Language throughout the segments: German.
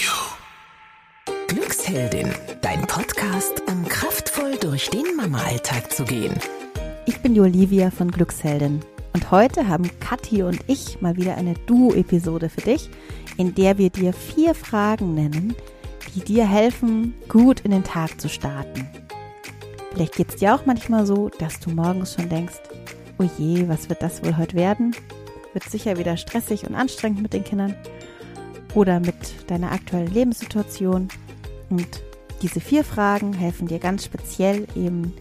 you. Glücksheldin, dein Podcast, um kraftvoll durch den Mama-Alltag zu gehen. Ich bin die Olivia von Glücksheldin und heute haben Kathi und ich mal wieder eine Duo-Episode für dich, in der wir dir vier Fragen nennen, die dir helfen, gut in den Tag zu starten. Vielleicht geht es dir auch manchmal so, dass du morgens schon denkst, oh je, was wird das wohl heute werden? Wird sicher wieder stressig und anstrengend mit den Kindern oder mit deiner aktuellen Lebenssituation. Und diese vier Fragen helfen dir ganz speziell eben,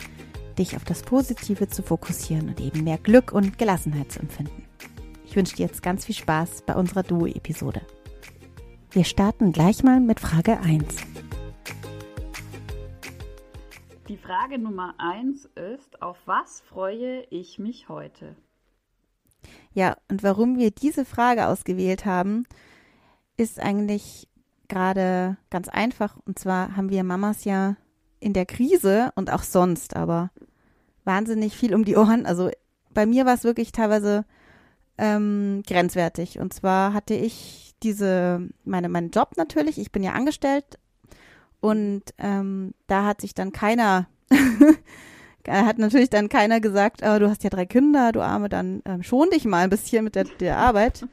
dich auf das Positive zu fokussieren und eben mehr Glück und Gelassenheit zu empfinden. Ich wünsche dir jetzt ganz viel Spaß bei unserer Duo-Episode. Wir starten gleich mal mit Frage 1. Die Frage Nummer 1 ist, auf was freue ich mich heute? Ja, und warum wir diese Frage ausgewählt haben, ist eigentlich gerade ganz einfach. Und zwar haben wir Mamas ja in der Krise und auch sonst, aber wahnsinnig viel um die Ohren. Also bei mir war es wirklich teilweise ähm, grenzwertig. Und zwar hatte ich diese, meine, meinen Job natürlich, ich bin ja angestellt und ähm, da hat sich dann keiner, hat natürlich dann keiner gesagt, oh, du hast ja drei Kinder, du Arme, dann ähm, schon dich mal ein bisschen mit der, der Arbeit.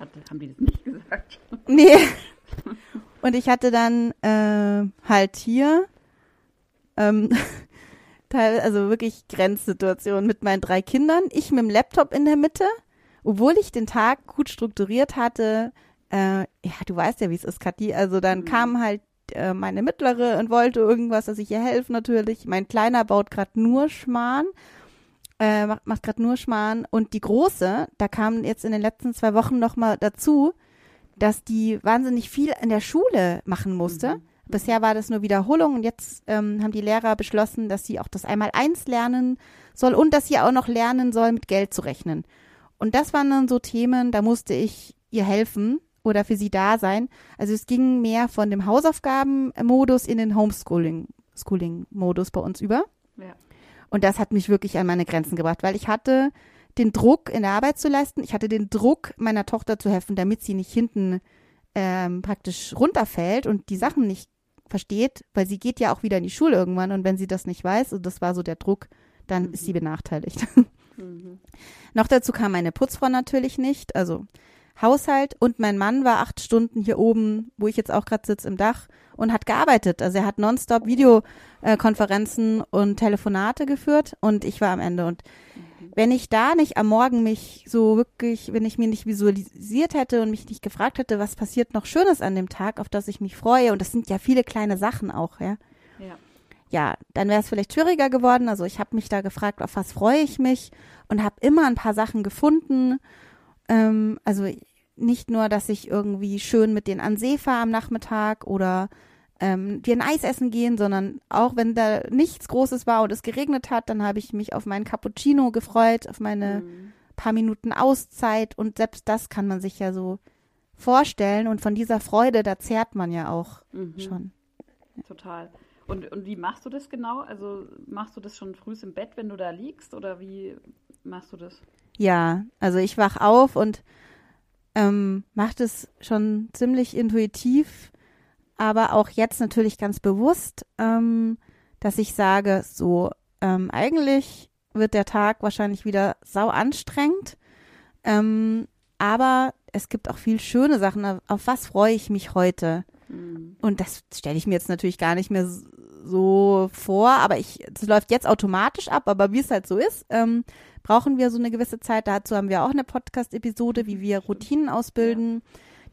Hat, haben die das nicht gesagt? Nee. Und ich hatte dann äh, halt hier ähm, teil, also wirklich Grenzsituation mit meinen drei Kindern, ich mit dem Laptop in der Mitte, obwohl ich den Tag gut strukturiert hatte. Äh, ja, du weißt ja, wie es ist, Kathi. Also dann mhm. kam halt äh, meine Mittlere und wollte irgendwas, dass ich ihr helfe natürlich. Mein Kleiner baut gerade nur Schmarrn, äh, macht, macht gerade nur Schmarrn. Und die Große, da kam jetzt in den letzten zwei Wochen noch mal dazu, dass die wahnsinnig viel in der Schule machen musste. Mhm. Bisher war das nur Wiederholung und jetzt ähm, haben die Lehrer beschlossen, dass sie auch das Einmal-Eins lernen soll und dass sie auch noch lernen soll, mit Geld zu rechnen. Und das waren dann so Themen, da musste ich ihr helfen oder für sie da sein. Also es ging mehr von dem Hausaufgabenmodus in den Homeschooling-Modus bei uns über. Ja. Und das hat mich wirklich an meine Grenzen gebracht, weil ich hatte den Druck, in der Arbeit zu leisten. Ich hatte den Druck, meiner Tochter zu helfen, damit sie nicht hinten ähm, praktisch runterfällt und die Sachen nicht versteht, weil sie geht ja auch wieder in die Schule irgendwann und wenn sie das nicht weiß, und das war so der Druck, dann mhm. ist sie benachteiligt. Mhm. Noch dazu kam meine Putzfrau natürlich nicht, also Haushalt und mein Mann war acht Stunden hier oben, wo ich jetzt auch gerade sitze im Dach und hat gearbeitet. Also er hat nonstop Videokonferenzen und Telefonate geführt und ich war am Ende. Und mhm. wenn ich da nicht am Morgen mich so wirklich, wenn ich mir nicht visualisiert hätte und mich nicht gefragt hätte, was passiert noch Schönes an dem Tag, auf das ich mich freue, und das sind ja viele kleine Sachen auch, ja. Ja, ja dann wäre es vielleicht schwieriger geworden. Also ich habe mich da gefragt, auf was freue ich mich und habe immer ein paar Sachen gefunden. Ähm, also nicht nur, dass ich irgendwie schön mit denen an See fahre am Nachmittag oder ähm, wir ein Eis essen gehen, sondern auch wenn da nichts Großes war und es geregnet hat, dann habe ich mich auf meinen Cappuccino gefreut, auf meine mhm. paar Minuten Auszeit und selbst das kann man sich ja so vorstellen und von dieser Freude, da zehrt man ja auch mhm. schon. Total. Und, und wie machst du das genau? Also machst du das schon früh im Bett, wenn du da liegst oder wie machst du das? Ja, also ich wach auf und ähm, macht es schon ziemlich intuitiv, aber auch jetzt natürlich ganz bewusst, ähm, dass ich sage, so ähm, eigentlich wird der Tag wahrscheinlich wieder sau anstrengend, ähm, aber es gibt auch viel schöne Sachen. Auf was freue ich mich heute? Mhm. Und das stelle ich mir jetzt natürlich gar nicht mehr so vor, aber ich, es läuft jetzt automatisch ab, aber wie es halt so ist, ähm, brauchen wir so eine gewisse Zeit. Dazu haben wir auch eine Podcast-Episode, wie wir Routinen ausbilden.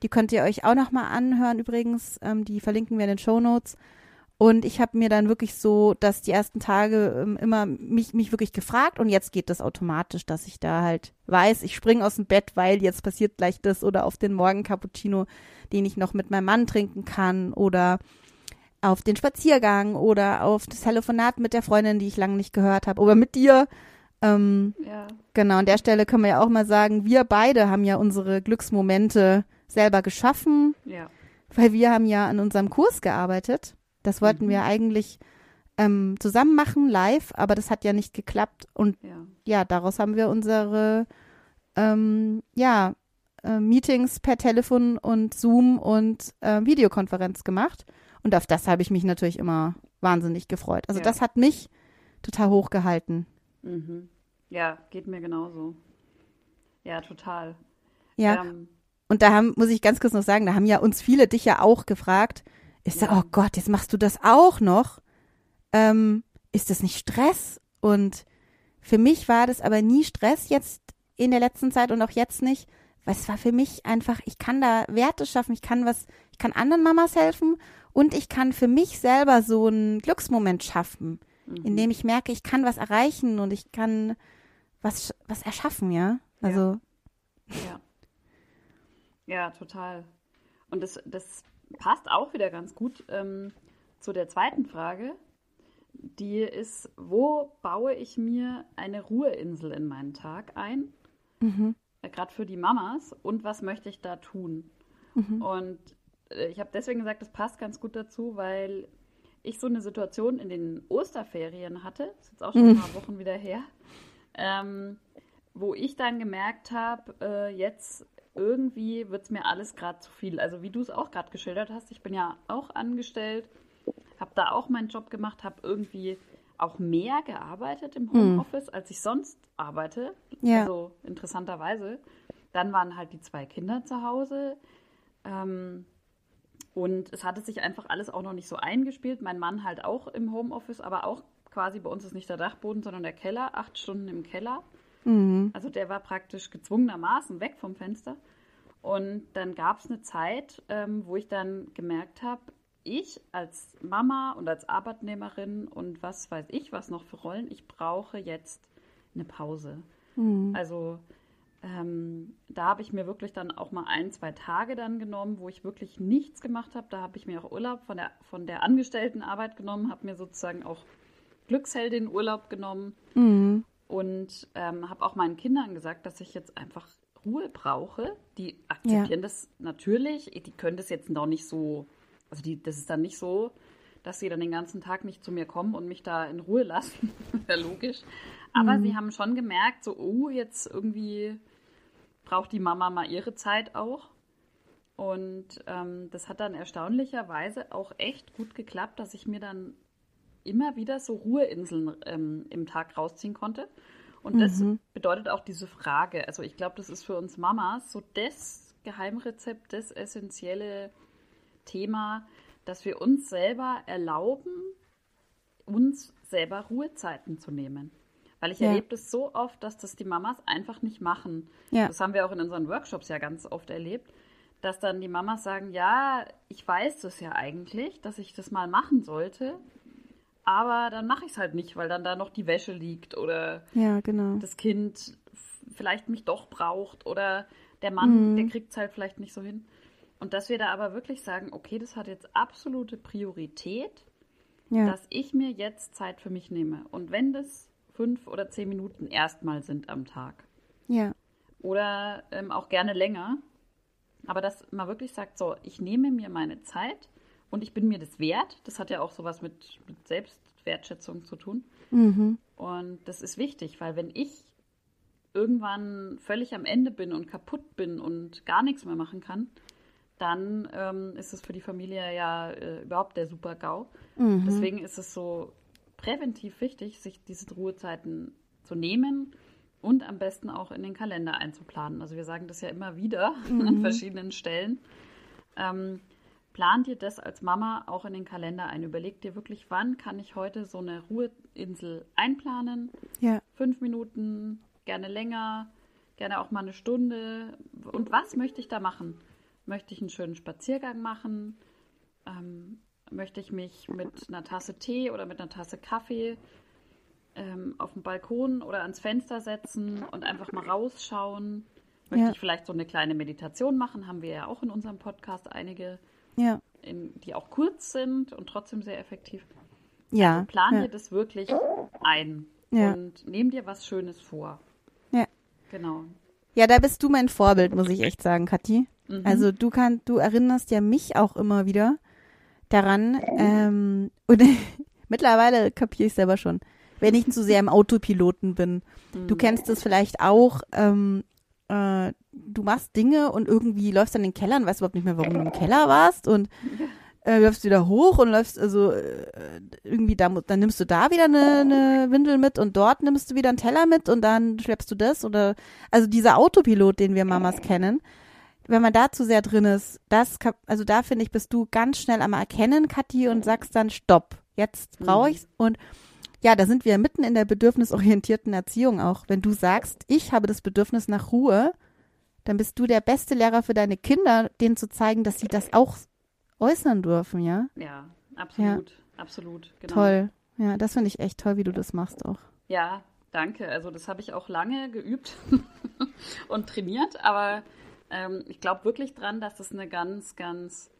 Die könnt ihr euch auch nochmal anhören übrigens. Ähm, die verlinken wir in den Show Notes. Und ich habe mir dann wirklich so, dass die ersten Tage ähm, immer mich, mich wirklich gefragt und jetzt geht das automatisch, dass ich da halt weiß, ich springe aus dem Bett, weil jetzt passiert gleich das oder auf den Morgen Cappuccino, den ich noch mit meinem Mann trinken kann oder auf den Spaziergang oder auf das Telefonat mit der Freundin, die ich lange nicht gehört habe oder mit dir. Ähm, ja. Genau, an der Stelle können wir ja auch mal sagen, wir beide haben ja unsere Glücksmomente selber geschaffen, ja. weil wir haben ja an unserem Kurs gearbeitet. Das wollten mhm. wir eigentlich ähm, zusammen machen, live, aber das hat ja nicht geklappt. Und ja, ja daraus haben wir unsere, ähm, ja, äh, Meetings per Telefon und Zoom und äh, Videokonferenz gemacht. Und auf das habe ich mich natürlich immer wahnsinnig gefreut. Also Ja. das hat mich total hochgehalten. Mhm. Ja, geht mir genauso. Ja, total. Ja. Ähm, Und da haben, muss ich ganz kurz noch sagen, da haben ja uns viele dich ja auch gefragt. So, Ja. oh Gott, jetzt machst du das auch noch. Ähm, ist das nicht Stress? Und für mich war das aber nie Stress jetzt in der letzten Zeit und auch jetzt nicht. Weil es war für mich einfach, ich kann da Werte schaffen, ich kann was, ich kann anderen Mamas helfen und ich kann für mich selber so einen Glücksmoment schaffen, mhm. in dem ich merke, ich kann was erreichen und ich kann was, was erschaffen, ja. Also, Ja. Ja, total. Und das, das passt auch wieder ganz gut ähm, zu der zweiten Frage. Die ist, wo baue ich mir eine Ruheinsel in meinen Tag ein? mhm, Äh, Gerade für die Mamas. Und was möchte ich da tun? mhm, Und äh, ich habe deswegen gesagt, das passt ganz gut dazu, weil ich so eine Situation in den Osterferien hatte, ist jetzt auch schon ein Mhm. paar Wochen wieder her, ähm, wo ich dann gemerkt habe, äh, jetzt irgendwie wird es mir alles gerade zu viel. Also wie du es auch gerade geschildert hast, ich bin ja auch angestellt, habe da auch meinen Job gemacht, habe irgendwie auch mehr gearbeitet im Homeoffice, als ich sonst arbeite. Ja. Also interessanterweise. Dann waren halt die zwei Kinder zu Hause. Ähm, und es hatte sich einfach alles auch noch nicht so eingespielt. Mein Mann halt auch im Homeoffice, aber auch quasi bei uns ist nicht der Dachboden, sondern der Keller, acht Stunden im Keller. mhm, Also der war praktisch gezwungenermaßen weg vom Fenster. Und dann gab es eine Zeit, ähm, wo ich dann gemerkt habe, ich als Mama und als Arbeitnehmerin und was weiß ich, was noch für Rollen, ich brauche jetzt eine Pause. mhm. Also ähm, da habe ich mir wirklich dann auch mal ein, zwei Tage dann genommen, wo ich wirklich nichts gemacht habe. Da habe ich mir auch Urlaub von der, von der Angestelltenarbeit genommen, habe mir sozusagen auch Glücksheldin Urlaub genommen Mhm. und ähm, habe auch meinen Kindern gesagt, dass ich jetzt einfach Ruhe brauche. Die akzeptieren das natürlich. Die können das jetzt noch nicht so, also die, das ist dann nicht so, dass sie dann den ganzen Tag nicht zu mir kommen und mich da in Ruhe lassen. ja, logisch. Aber sie haben schon gemerkt, so, oh, jetzt irgendwie braucht die Mama mal ihre Zeit auch. Und ähm, das hat dann erstaunlicherweise auch echt gut geklappt, dass ich mir dann immer wieder so Ruheinseln ähm, im Tag rausziehen konnte. Und das Mhm. bedeutet auch diese Frage. Also ich glaube, das ist für uns Mamas so das Geheimrezept, das essentielle Thema, dass wir uns selber erlauben, uns selber Ruhezeiten zu nehmen. Weil ich Ja. erlebe das so oft, dass das die Mamas einfach nicht machen. Ja. Das haben wir auch in unseren Workshops ja ganz oft erlebt, dass dann die Mamas sagen, ja, ich weiß das ja eigentlich, dass ich das mal machen sollte, aber dann mache ich es halt nicht, weil dann da noch die Wäsche liegt oder Ja, genau. das Kind vielleicht mich doch braucht oder der Mann, Mhm. der kriegt es halt vielleicht nicht so hin. Und dass wir da aber wirklich sagen, okay, das hat jetzt absolute Priorität, Ja. dass ich mir jetzt Zeit für mich nehme. Und wenn das fünf oder zehn Minuten erstmal sind am Tag ja. oder ähm, auch gerne länger, aber dass man wirklich sagt, so, ich nehme mir meine Zeit und ich bin mir das wert. Das hat ja auch sowas mit, mit Selbstwertschätzung zu tun. Mhm. Und das ist wichtig, weil wenn ich irgendwann völlig am Ende bin und kaputt bin und gar nichts mehr machen kann, dann ähm, ist es für die Familie ja äh, überhaupt der Super-GAU. Mhm. Deswegen ist es so präventiv wichtig, sich diese Ruhezeiten zu nehmen und am besten auch in den Kalender einzuplanen. Also wir sagen das ja immer wieder an verschiedenen Stellen. Ähm, plan dir das als Mama auch in den Kalender ein. Überleg dir wirklich, wann kann ich heute so eine Ruheinsel einplanen. Ja. Fünf Minuten, gerne länger, gerne auch mal eine Stunde. Und was möchte ich da machen? Möchte ich einen schönen Spaziergang machen? Ähm, möchte ich mich mit einer Tasse Tee oder mit einer Tasse Kaffee ähm, auf den Balkon oder ans Fenster setzen und einfach mal rausschauen? Möchte Ja. ich vielleicht so eine kleine Meditation machen? Haben wir ja auch in unserem Podcast einige, Ja. in, die auch kurz sind und trotzdem sehr effektiv. Ja. Plan ja. dir das wirklich ein und nimm dir was Schönes vor. Ja. Genau. Ja, da bist du mein Vorbild, muss ich echt sagen, Kathi. Mhm. Also du kannst, du erinnerst ja mich auch immer wieder daran. Ähm, und mittlerweile kapiere ich selber schon, wenn ich zu sehr im Autopiloten bin. Du Mhm. kennst es vielleicht auch. Ähm, äh, du machst Dinge und irgendwie läufst dann in den Keller und weißt überhaupt nicht mehr, warum du im Keller warst und äh, läufst wieder hoch und läufst also äh, irgendwie da dann nimmst du da wieder eine, eine Windel mit und dort nimmst du wieder einen Teller mit und dann schleppst du das oder also dieser Autopilot, den wir Mamas kennen, wenn man da zu sehr drin ist, das also da finde ich, bist du ganz schnell am Erkennen, Kathi, und sagst dann Stopp, jetzt brauche ich's und ja, da sind wir mitten in der bedürfnisorientierten Erziehung auch. Wenn du sagst, ich habe das Bedürfnis nach Ruhe, dann bist du der beste Lehrer für deine Kinder, denen zu zeigen, dass sie das auch äußern dürfen, ja? Ja, absolut, ja. absolut. Genau. Toll. Ja, das finde ich echt toll, wie du das machst auch. Ja, danke. Also das habe ich auch lange geübt und trainiert, aber ähm, ich glaube wirklich dran, dass das eine ganz, ganz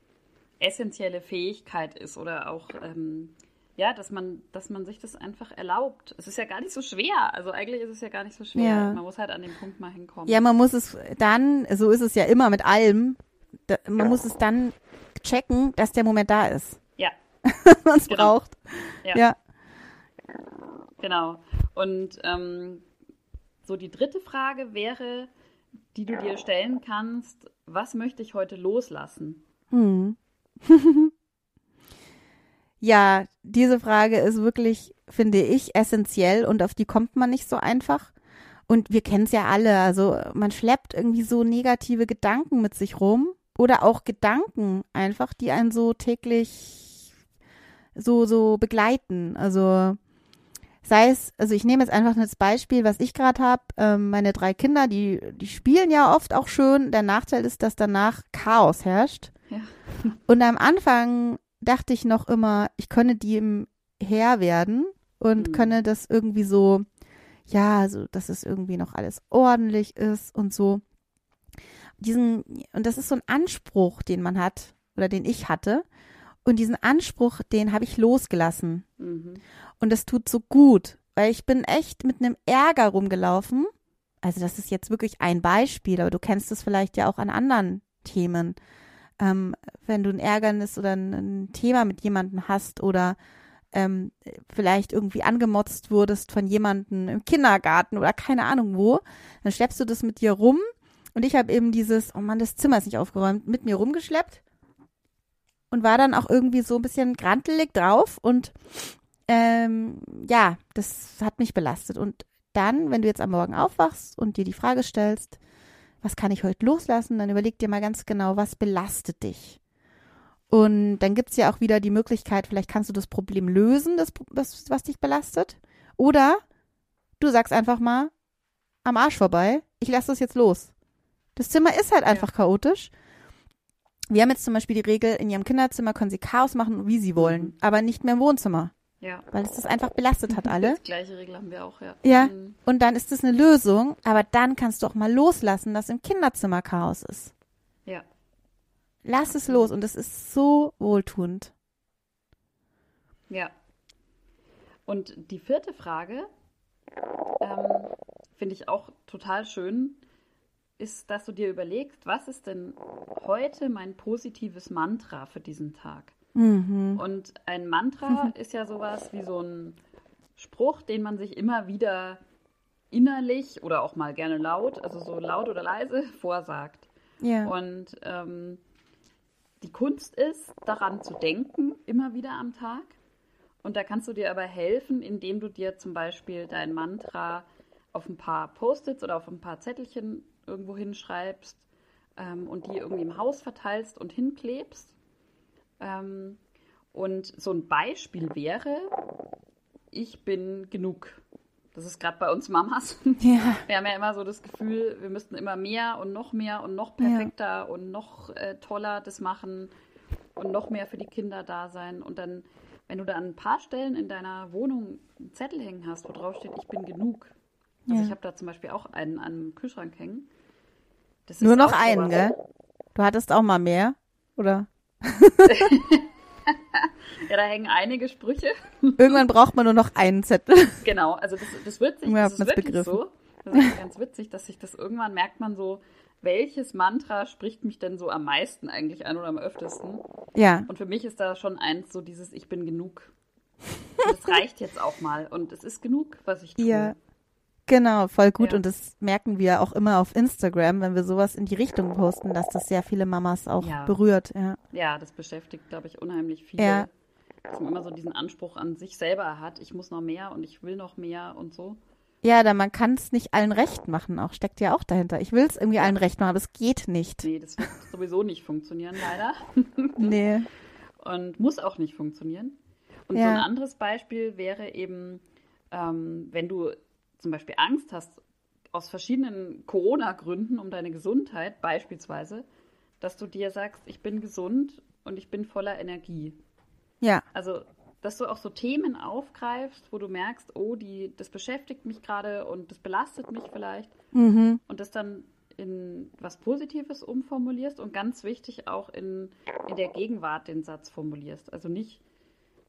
essentielle Fähigkeit ist oder auch ähm, ja, dass man, dass man sich das einfach erlaubt. Es ist ja gar nicht so schwer. Also eigentlich ist es ja gar nicht so schwer. Ja. Man muss halt an den Punkt mal hinkommen. Ja, man muss es dann, so ist es ja immer mit allem, da, man muss es dann checken, dass der Moment da ist. Ja. man es genau. braucht. Ja. ja. Genau. Und ähm, so die dritte Frage wäre, die du dir stellen kannst, was möchte ich heute loslassen? Hm. Ja, diese Frage ist wirklich, finde ich, essentiell und auf die kommt man nicht so einfach. Und wir kennen es ja alle, also man schleppt irgendwie so negative Gedanken mit sich rum oder auch Gedanken einfach, die einen so täglich so, so begleiten. Also sei es, also ich nehme jetzt einfach das Beispiel, was ich gerade habe. Ähm, meine drei Kinder, die, die spielen ja oft auch schön. Der Nachteil ist, dass danach Chaos herrscht. Ja. Und am Anfang dachte ich noch immer, ich könne die im Herr werden und mhm. könne das irgendwie so, ja, so, dass es irgendwie noch alles ordentlich ist und so. Diesen, und das ist so ein Anspruch, den man hat oder den ich hatte. Und diesen Anspruch, den habe ich losgelassen. Mhm. Und das tut so gut, weil ich bin echt mit einem Ärger rumgelaufen. Also das ist jetzt wirklich ein Beispiel, aber du kennst es vielleicht ja auch an anderen Themen ähm, wenn du ein Ärgernis oder ein, ein Thema mit jemandem hast oder ähm, vielleicht irgendwie angemotzt wurdest von jemandem im Kindergarten oder keine Ahnung wo, dann schleppst du das mit dir rum. Und ich habe eben dieses, oh Mann, das Zimmer ist nicht aufgeräumt, mit mir rumgeschleppt und war dann auch irgendwie so ein bisschen grantelig drauf und ähm, ja, das hat mich belastet. Und dann, wenn du jetzt am Morgen aufwachst und dir die Frage stellst, was kann ich heute loslassen? Dann überleg dir mal ganz genau, was belastet dich. Und dann gibt es ja auch wieder die Möglichkeit, vielleicht kannst du das Problem lösen, das, das, was dich belastet. Oder du sagst einfach mal, am Arsch vorbei, ich lasse das jetzt los. Das Zimmer ist halt einfach ja. chaotisch. Wir haben jetzt zum Beispiel die Regel, in ihrem Kinderzimmer können sie Chaos machen, wie sie wollen, mhm. aber nicht mehr im Wohnzimmer. Ja. Weil es das einfach belastet hat alle. Die gleiche Regel haben wir auch, ja. Ja. Mhm. Und dann ist das eine Lösung, aber dann kannst du auch mal loslassen, dass im Kinderzimmer Chaos ist. Ja. Lass es los und es ist so wohltuend. Ja. Und die vierte Frage ähm, finde ich auch total schön, ist, dass du dir überlegst, was ist denn heute mein positives Mantra für diesen Tag? Mhm. Und ein Mantra ist ja sowas wie so ein Spruch, den man sich immer wieder innerlich oder auch mal gerne laut, also so laut oder leise, vorsagt. Ja. Und ähm, die Kunst ist, daran zu denken, immer wieder am Tag. Und da kannst du dir aber helfen, indem du dir zum Beispiel dein Mantra auf ein paar Post-its oder auf ein paar Zettelchen irgendwo hinschreibst ähm, und die irgendwie im Haus verteilst und hinklebst. Ähm, und so ein Beispiel wäre, ich bin genug. Das ist gerade bei uns Mamas. Ja. Wir haben ja immer so das Gefühl, wir müssten immer mehr und noch mehr und noch perfekter ja. und noch äh, toller das machen und noch mehr für die Kinder da sein. Und dann, wenn du da an ein paar Stellen in deiner Wohnung einen Zettel hängen hast, wo drauf steht, ich bin genug. Also ja. ich habe da zum Beispiel auch einen an dem Kühlschrank hängen. Nur noch einen, gell? Du hattest auch mal mehr, oder? ja, da hängen einige Sprüche. Irgendwann braucht man nur noch einen Zettel. Genau, also das, das wird sich, das ist wirklich begriffen. so. Das ist ganz witzig, dass sich das irgendwann merkt man so, welches Mantra spricht mich denn so am meisten eigentlich an oder am öftesten? Ja. Und für mich ist da schon eins so dieses Ich bin genug. Und das reicht jetzt auch mal. Und es ist genug, was ich tue. Ja. Genau, voll gut. Ja. Und das merken wir auch immer auf Instagram, wenn wir sowas in die Richtung posten, dass das sehr viele Mamas auch Ja. berührt. Ja. Ja, das beschäftigt, glaube ich, unheimlich viele. Ja. Dass man immer so diesen Anspruch an sich selber hat, ich muss noch mehr und ich will noch mehr und so. Ja, da man kann es nicht allen recht machen, auch steckt ja auch dahinter. Ich will es irgendwie allen recht machen, aber es geht nicht. Nee, das wird sowieso nicht funktionieren, leider. Nee. Und muss auch nicht funktionieren. Und Ja. so ein anderes Beispiel wäre eben, ähm, wenn du zum Beispiel Angst hast, aus verschiedenen Corona-Gründen um deine Gesundheit beispielsweise, dass du dir sagst, ich bin gesund und ich bin voller Energie. Ja, Also, dass du auch so Themen aufgreifst, wo du merkst, oh, die, das beschäftigt mich gerade und das belastet mich vielleicht. mhm. Und das dann in was Positives umformulierst und ganz wichtig auch in, in der Gegenwart den Satz formulierst. Also nicht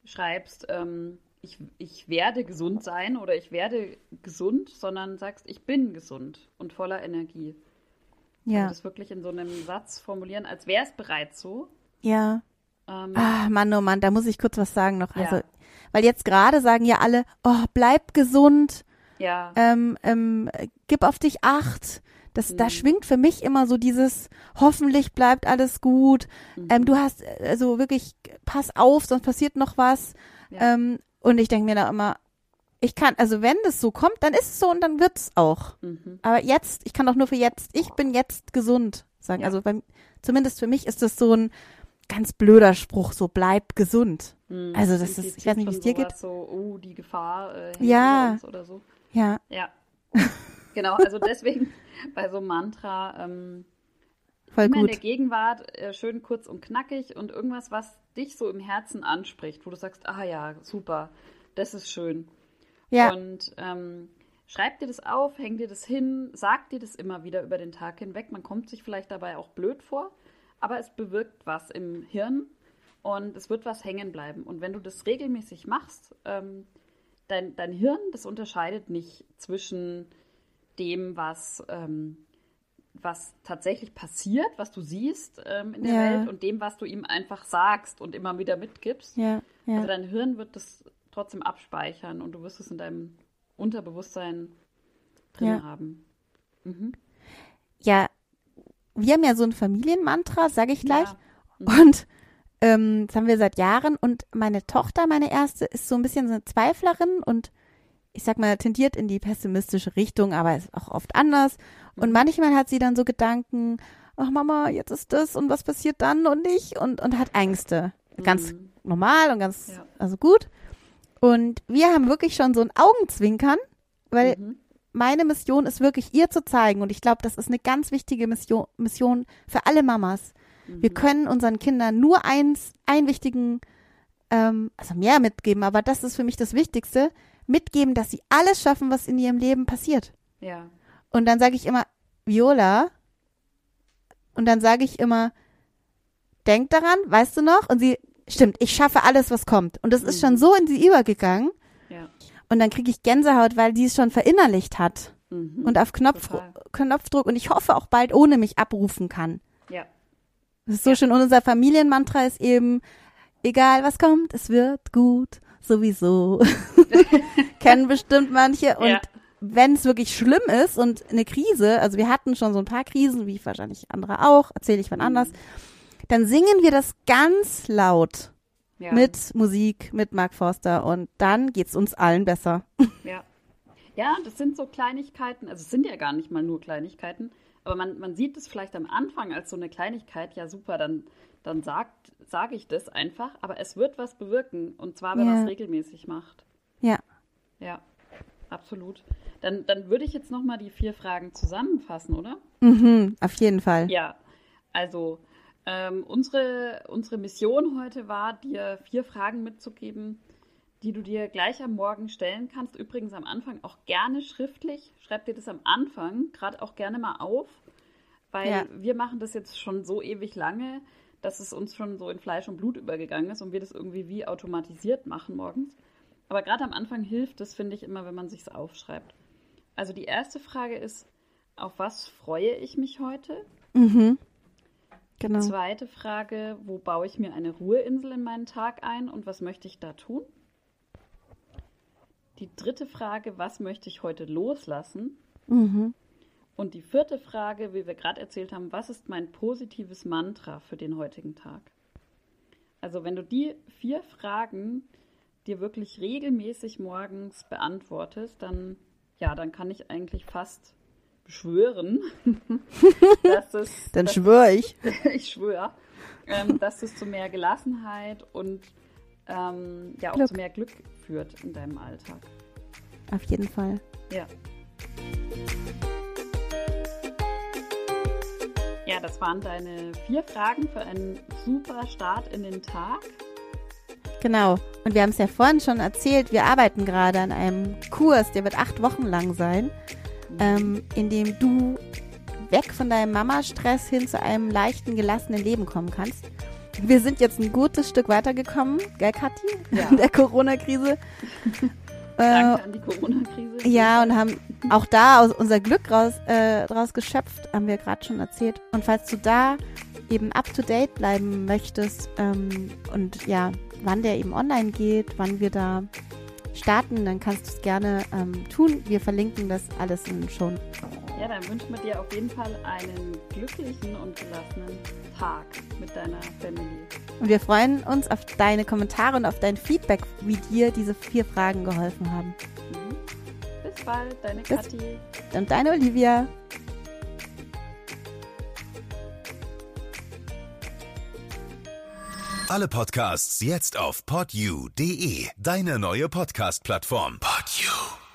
schreibst, ähm, ich, ich werde gesund sein oder ich werde gesund, sondern sagst, ich bin gesund und voller Energie. ja, Also das wirklich in so einem Satz formulieren, als wäre es bereits so. ja. Ähm, Ah, Mann, oh Mann, da muss ich kurz was sagen noch. Ja. Also, weil jetzt gerade sagen ja alle, oh, bleib gesund, ja, ähm, ähm, gib auf dich acht. Das, da Mhm. schwingt für mich immer so dieses, hoffentlich bleibt alles gut. Mhm. Ähm, du hast, äh, also wirklich, pass auf, sonst passiert noch was. Ja. Ähm, und ich denke mir da immer, ich kann, also wenn das so kommt, dann ist es so und dann wird's auch. mhm. Aber jetzt, ich kann doch nur für jetzt, ich bin jetzt gesund sagen. Ja. Also beim, zumindest für mich ist das so ein ganz blöder Spruch, so bleib gesund. Mhm. Also das ist- ich weiß nicht, wie es dir geht. So, oh, die Gefahr äh, Ja. oder so. Ja, Ja. genau, also deswegen bei so einem Mantra ähm, voll immer in gut. der Gegenwart äh, schön kurz und knackig und irgendwas, was dich so im Herzen anspricht, wo du sagst, ah ja, super, das ist schön. Ja, Und ähm, schreib dir das auf, häng dir das hin, sag dir das immer wieder über den Tag hinweg. Man kommt sich vielleicht dabei auch blöd vor, aber es bewirkt was im Hirn und es wird was hängen bleiben. Und wenn du das regelmäßig machst, ähm, dein, dein Hirn, das unterscheidet nicht zwischen dem, was, ähm, was tatsächlich passiert, was du siehst ähm, in der Ja. Welt und dem, was du ihm einfach sagst und immer wieder mitgibst. ja, Also ja. dein Hirn wird das trotzdem abspeichern und du wirst es in deinem Unterbewusstsein drin haben. Mhm. Ja, wir haben ja so ein Familienmantra, sage ich gleich. Ja. Und ähm, das haben wir seit Jahren. Und meine Tochter, meine erste, ist so ein bisschen so eine Zweiflerin und ich sag mal, tendiert in die pessimistische Richtung, aber ist auch oft anders. Mhm. Und manchmal hat sie dann so Gedanken, ach Mama, jetzt ist das und was passiert dann und ich und, und hat Ängste. Ganz Mhm. normal und ganz, Ja. also gut. Und wir haben wirklich schon so ein Augenzwinkern, weil Mhm. meine Mission ist wirklich, ihr zu zeigen. Und ich glaube, das ist eine ganz wichtige Mission, Mission für alle Mamas. Mhm. Wir können unseren Kindern nur eins, einen wichtigen, ähm, also mehr mitgeben, aber das ist für mich das Wichtigste, mitgeben, dass sie alles schaffen, was in ihrem Leben passiert. Ja. Und dann sage ich immer, Viola, und dann sage ich immer, denk daran, weißt du noch? Und sie, stimmt, ich schaffe alles, was kommt. Und das ist Mhm. schon so in sie übergegangen. Ja. Und dann kriege ich Gänsehaut, weil die es schon verinnerlicht hat Mhm. und auf Knopf. Knopfdruck und ich hoffe auch bald ohne mich abrufen kann. Ja. Das ist so schön. Und unser Familienmantra ist eben, egal was kommt, es wird gut, sowieso. Kennen bestimmt manche. Und Ja. wenn es wirklich schlimm ist und eine Krise, also wir hatten schon so ein paar Krisen, wie wahrscheinlich andere auch, erzähle ich wann Mhm. anders, dann singen wir das ganz laut Ja. mit Musik, mit Mark Forster und dann geht's uns allen besser. Ja. Ja, das sind so Kleinigkeiten, also es sind ja gar nicht mal nur Kleinigkeiten, aber man, man sieht es vielleicht am Anfang als so eine Kleinigkeit, ja super, dann, dann sagt, sage ich das einfach, aber es wird was bewirken und zwar, wenn Ja. man es regelmäßig macht. Ja. Ja, absolut. Dann, dann würde ich jetzt nochmal die vier Fragen zusammenfassen, oder? Mhm, auf jeden Fall. Ja, also ähm, unsere, unsere Mission heute war, dir vier Fragen mitzugeben, die du dir gleich am Morgen stellen kannst. Übrigens am Anfang auch gerne schriftlich. Schreib dir das am Anfang gerade auch gerne mal auf, weil Ja. wir machen das jetzt schon so ewig lange, dass es uns schon so in Fleisch und Blut übergegangen ist und wir das irgendwie wie automatisiert machen morgens. Aber gerade am Anfang hilft es, finde ich, immer, wenn man sich's aufschreibt. Also die erste Frage ist, auf was freue ich mich heute? Mhm. Genau. Zweite Frage, wo baue ich mir eine Ruheinsel in meinen Tag ein und was möchte ich da tun? Die dritte Frage, was möchte ich heute loslassen? Mhm. Und die vierte Frage, wie wir gerade erzählt haben, was ist mein positives Mantra für den heutigen Tag? Also wenn du die vier Fragen dir wirklich regelmäßig morgens beantwortest, dann ja, dann kann ich eigentlich fast beschwören, dass es. Dann schwöre ich. ich schwöre, ähm, dass es zu mehr Gelassenheit und ähm, ja auch Glück. zu mehr Glück führt in deinem Alltag. Auf jeden Fall. Ja. Ja, das waren deine vier Fragen für einen super Start in den Tag. Genau. Und wir haben es ja vorhin schon erzählt, wir arbeiten gerade an einem Kurs, der wird acht Wochen lang sein, ähm, in dem du weg von deinem Mama-Stress hin zu einem leichten, gelassenen Leben kommen kannst. Wir sind jetzt ein gutes Stück weitergekommen, gell, Kathi? Ja. In der Corona-Krise. Äh, an die Corona-Krise. ja, und haben auch da aus unser Glück raus, äh, draus geschöpft, haben wir gerade schon erzählt. Und falls du da eben up to date bleiben möchtest ähm, und ja, wann der eben online geht, wann wir da starten, dann kannst du es gerne ähm, tun. Wir verlinken das alles in den Show. Ja, dann wünschen wir dir auf jeden Fall einen glücklichen und gelassenen Tag mit deiner Family. Und wir freuen uns auf deine Kommentare und auf dein Feedback, wie dir diese vier Fragen geholfen haben. Mhm. Bis bald, deine Bis- Kathi. Und deine Olivia. Alle Podcasts jetzt auf podyou.de, deine neue Podcast-Plattform. Podyou.